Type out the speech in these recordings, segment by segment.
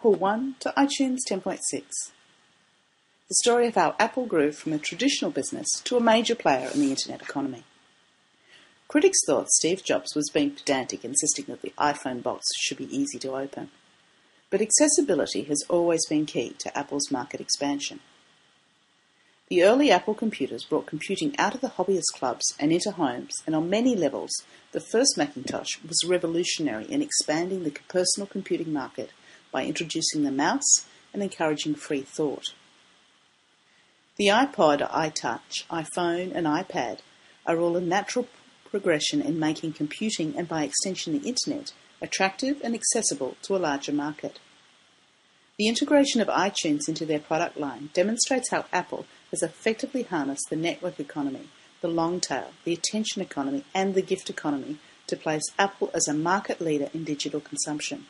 Apple 1 to iTunes 10.6. The story of how Apple grew from a traditional business to a major player in the internet economy. Critics thought Steve Jobs was being pedantic, insisting that the iPhone box should be easy to open. But accessibility has always been key to Apple's market expansion. The early Apple computers brought computing out of the hobbyist clubs and into homes, and on many levels, the first Macintosh was revolutionary in expanding the personal computing market by introducing the mouse and encouraging free thought. The iPod, iTouch, iPhone, and iPad are all a natural progression in making computing and by extension the internet attractive and accessible to a larger market. The integration of iTunes into their product line demonstrates how Apple has effectively harnessed the network economy, the long tail, the attention economy, and the gift economy to place Apple as a market leader in digital consumption.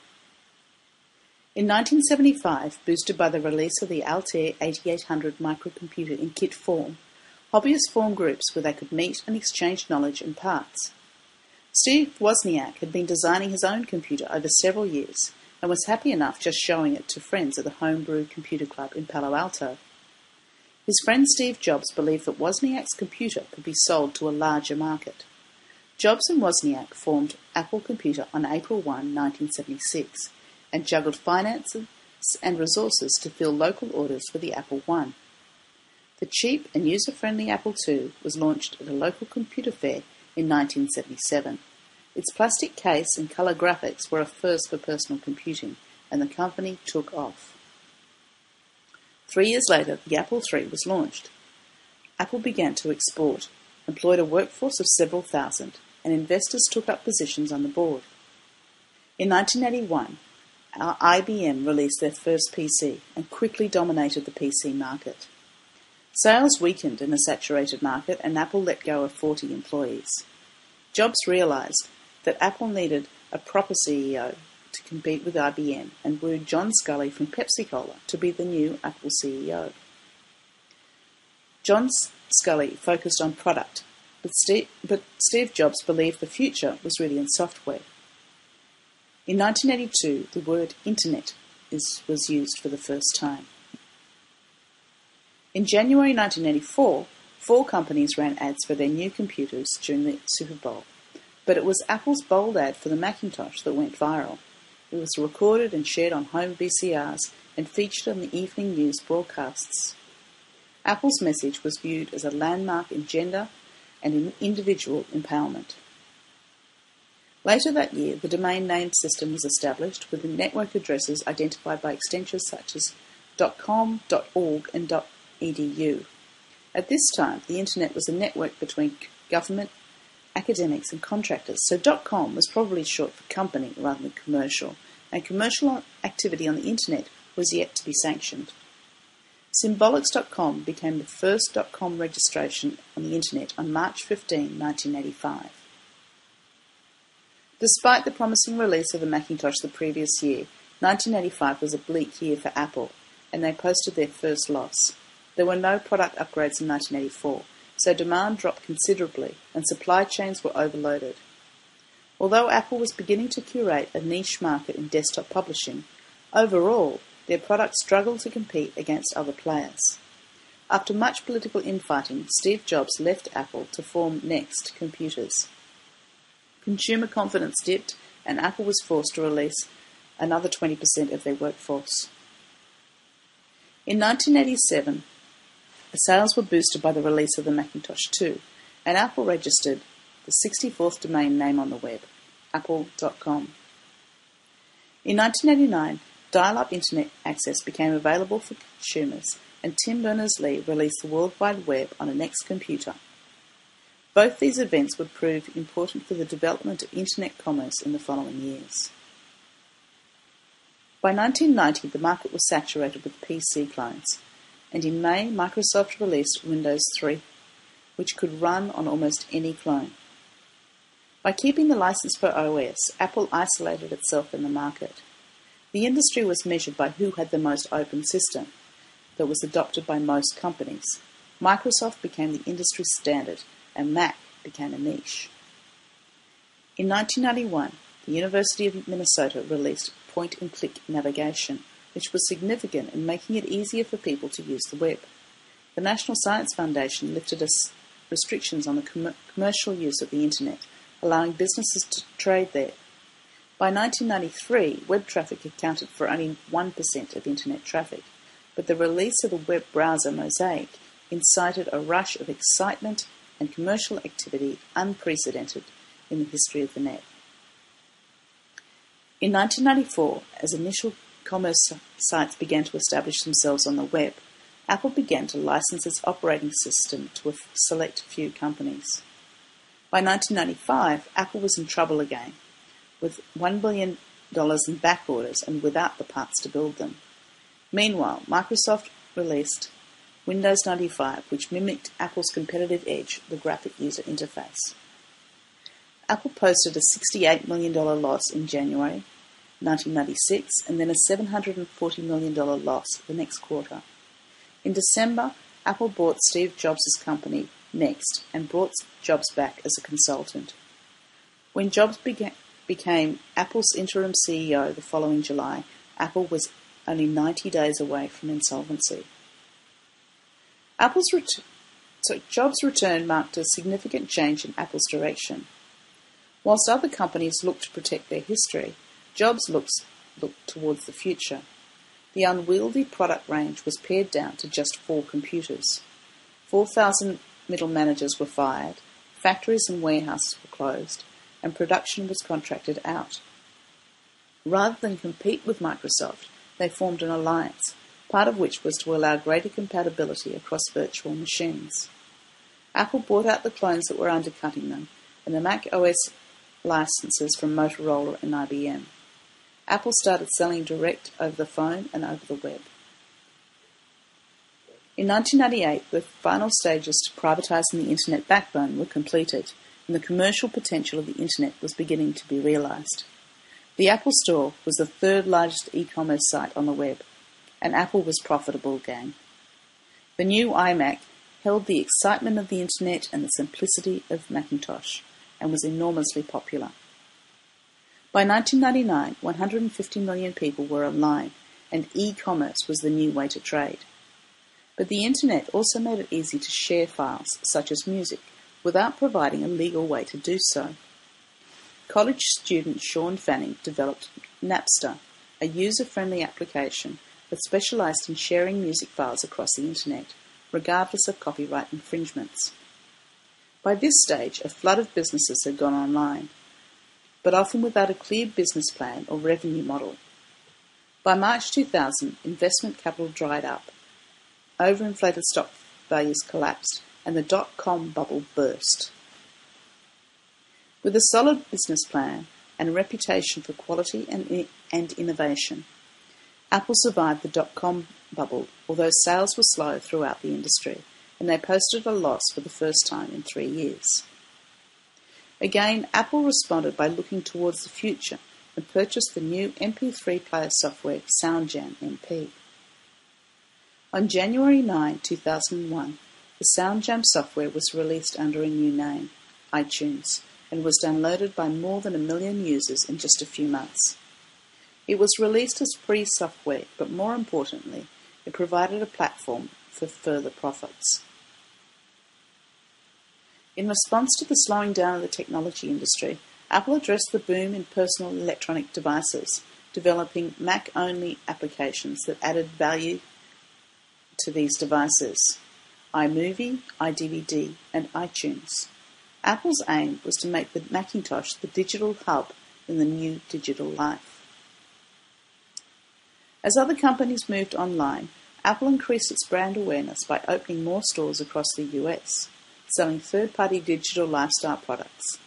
In 1975, boosted by the release of the Altair 8800 microcomputer in kit form, hobbyists formed groups where they could meet and exchange knowledge and parts. Steve Wozniak had been designing his own computer over several years and was happy enough just showing it to friends at the Homebrew Computer Club in Palo Alto. His friend Steve Jobs believed that Wozniak's computer could be sold to a larger market. Jobs and Wozniak formed Apple Computer on April 1, 1976 and juggled finances and resources to fill local orders for the Apple I. The cheap and user-friendly Apple II was launched at a local computer fair in 1977. Its plastic case and color graphics were a first for personal computing, and the company took off. Three years later, the Apple III was launched. Apple began to export, employed a workforce of several thousand, and investors took up positions on the board. In 1981, IBM released their first PC and quickly dominated the PC market. Sales weakened in a saturated market and Apple let go of 40 employees. Jobs realized that Apple needed a proper CEO to compete with IBM and wooed John Sculley from Pepsi Cola to be the new Apple CEO. John Sculley focused on product, but Steve Jobs believed the future was really in software. In 1982, the word Internet is, was used for the first time. In January 1984, four companies ran ads for their new computers during the Super Bowl, but it was Apple's bold ad for the Macintosh that went viral. It was recorded and shared on home VCRs and featured on the evening news broadcasts. Apple's message was viewed as a landmark in gender and in individual empowerment. Later that year, the domain name system was established with the network addresses identified by extensions such as .com, .org, and .edu. At this time, the Internet was a network between government, academics, and contractors, so .com was probably short for company rather than commercial, and commercial activity on the Internet was yet to be sanctioned. Symbolics.com became the first .com registration on the Internet on March 15, 1985. Despite the promising release of the Macintosh the previous year, 1985 was a bleak year for Apple, and they posted their first loss. There were no product upgrades in 1984, so demand dropped considerably and supply chains were overloaded. Although Apple was beginning to curate a niche market in desktop publishing, overall, their products struggled to compete against other players. After much political infighting, Steve Jobs left Apple to form Next Computers. Consumer confidence dipped, and Apple was forced to release another 20% of their workforce. In 1987, the sales were boosted by the release of the Macintosh 2, and Apple registered the 64th domain name on the web, apple.com. In 1989, dial-up internet access became available for consumers, and Tim Berners-Lee released the World Wide Web on a Next computer. Both these events would prove important for the development of Internet commerce in the following years. By 1990, the market was saturated with PC clones, and in May, Microsoft released Windows 3, which could run on almost any clone. By keeping the license for OS, Apple isolated itself in the market. The industry was measured by who had the most open system that was adopted by most companies. Microsoft became the industry standard and Mac became a niche. In 1991, the University of Minnesota released point-and-click navigation, which was significant in making it easier for people to use the web. The National Science Foundation lifted restrictions on the com- commercial use of the Internet, allowing businesses to trade there. By 1993, web traffic accounted for only 1% of Internet traffic, but the release of the web browser Mosaic incited a rush of excitement and commercial activity unprecedented in the history of the net. In 1994, as initial commerce sites began to establish themselves on the web, Apple began to license its operating system to a select few companies. By 1995, Apple was in trouble again, with $1 billion in back orders and without the parts to build them. Meanwhile, Microsoft released Windows 95, which mimicked Apple's competitive edge, the graphic user interface. Apple posted a $68 million loss in January 1996 and then a $740 million loss the next quarter. In December, Apple bought Steve Jobs' company, Next, and brought Jobs back as a consultant. When Jobs began, became Apple's interim CEO the following July, Apple was only 90 days away from insolvency. Apple's ret- so Jobs' return marked a significant change in Apple's direction. Whilst other companies looked to protect their history, Jobs looks, looked towards the future. The unwieldy product range was pared down to just four computers. 4,000 middle managers were fired, factories and warehouses were closed, and production was contracted out. Rather than compete with Microsoft, they formed an alliance part of which was to allow greater compatibility across virtual machines. Apple bought out the clones that were undercutting them, and the Mac OS licenses from Motorola and IBM. Apple started selling direct over the phone and over the web. In 1998, the final stages to privatising the Internet backbone were completed, and the commercial potential of the Internet was beginning to be realised. The Apple Store was the third largest e-commerce site on the web, and Apple was profitable again. The new iMac held the excitement of the internet and the simplicity of Macintosh, and was enormously popular. By 1999, 150 million people were online, and e-commerce was the new way to trade. But the internet also made it easy to share files, such as music, without providing a legal way to do so. College student Shawn Fanning developed Napster, a user-friendly application that specialized in sharing music files across the Internet, regardless of copyright infringements. By this stage, a flood of businesses had gone online, but often without a clear business plan or revenue model. By March 2000, investment capital dried up, overinflated stock values collapsed, and the dot com bubble burst. With a solid business plan and a reputation for quality and, and innovation, Apple survived the dot-com bubble, although sales were slow throughout the industry, and they posted a loss for the first time in three years. Again, Apple responded by looking towards the future and purchased the new MP3 player software SoundJam MP. On January 9, 2001, the SoundJam software was released under a new name, iTunes, and was downloaded by more than a million users in just a few months. It was released as free software, but more importantly, it provided a platform for further profits. In response to the slowing down of the technology industry, Apple addressed the boom in personal electronic devices, developing Mac only applications that added value to these devices iMovie, iDVD, and iTunes. Apple's aim was to make the Macintosh the digital hub in the new digital life. As other companies moved online, Apple increased its brand awareness by opening more stores across the US, selling third-party digital lifestyle products.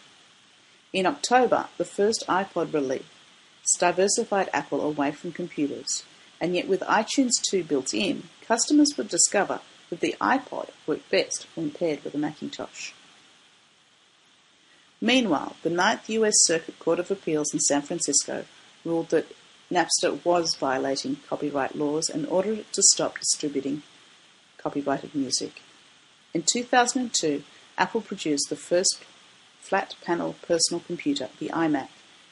In October, the first iPod release diversified Apple away from computers, and yet with iTunes 2 built in, customers would discover that the iPod worked best when paired with a Macintosh. Meanwhile, the Ninth US Circuit Court of Appeals in San Francisco ruled that Napster was violating copyright laws and ordered it to stop distributing copyrighted music. In 2002, Apple produced the first flat panel personal computer, the iMac,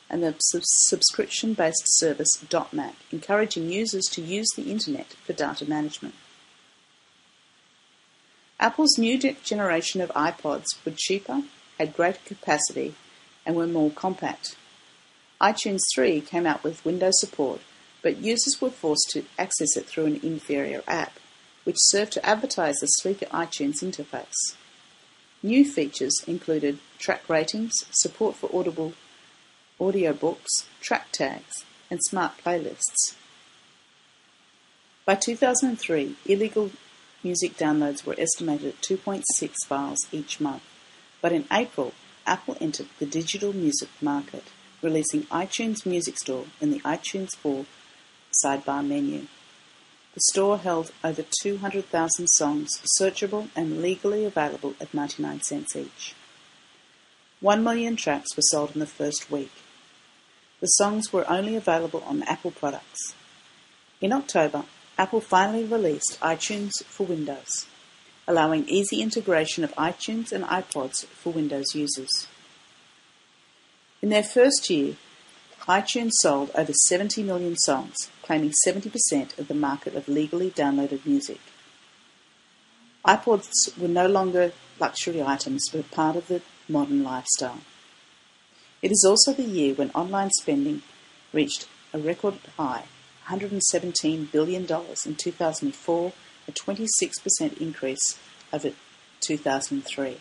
and the subscription-based service .Mac, encouraging users to use the Internet for data management. Apple's new generation of iPods were cheaper, had greater capacity, and were more compact. iTunes 3 came out with Windows support, but users were forced to access it through an inferior app, which served to advertise the sleeker iTunes interface. New features included track ratings, support for audible audiobooks, track tags, and smart playlists. By 2003, illegal music downloads were estimated at 2.6 files each month, but in April, Apple entered the digital music market, releasing iTunes Music Store in the iTunes 4 sidebar menu. The store held over 200,000 songs, searchable and legally available at 99 cents each. One million tracks were sold in the first week. The songs were only available on Apple products. In October, Apple finally released iTunes for Windows, allowing easy integration of iTunes and iPods for Windows users. In their first year, iTunes sold over 70 million songs, claiming 70% of the market of legally downloaded music. iPods were no longer luxury items but part of the modern lifestyle. It is also the year when online spending reached a record high, $117 billion in 2004, a 26% increase over 2003.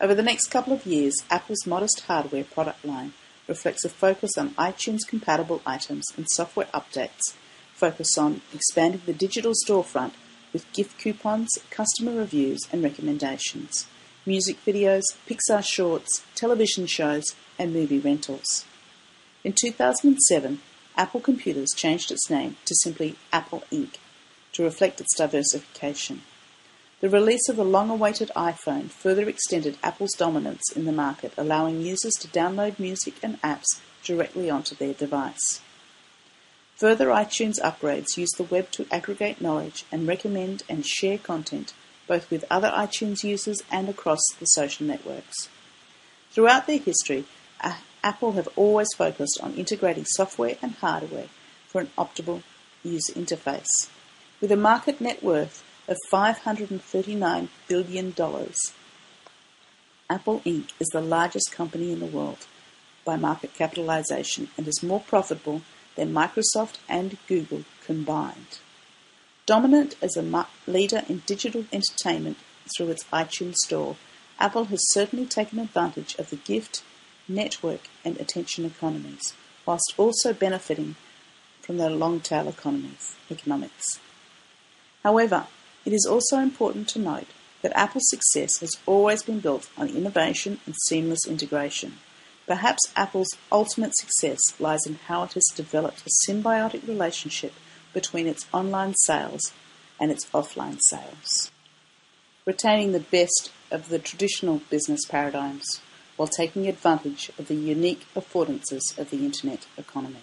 Over the next couple of years, Apple's modest hardware product line reflects a focus on iTunes-compatible items and software updates, focus on expanding the digital storefront with gift coupons, customer reviews and recommendations, music videos, Pixar shorts, television shows, and movie rentals. In 2007, Apple Computers changed its name to simply Apple Inc. to reflect its diversification. The release of the long-awaited iPhone further extended Apple's dominance in the market, allowing users to download music and apps directly onto their device. Further iTunes upgrades use the web to aggregate knowledge and recommend and share content both with other iTunes users and across the social networks. Throughout their history, uh, Apple have always focused on integrating software and hardware for an optimal user interface. With a market net worth of $539 billion. Apple Inc. is the largest company in the world by market capitalization and is more profitable than Microsoft and Google combined. Dominant as a leader in digital entertainment through its iTunes Store, Apple has certainly taken advantage of the gift, network, and attention economies, whilst also benefiting from their long tail economies, economics. However, it is also important to note that Apple's success has always been built on innovation and seamless integration. Perhaps Apple's ultimate success lies in how it has developed a symbiotic relationship between its online sales and its offline sales, retaining the best of the traditional business paradigms while taking advantage of the unique affordances of the Internet economy.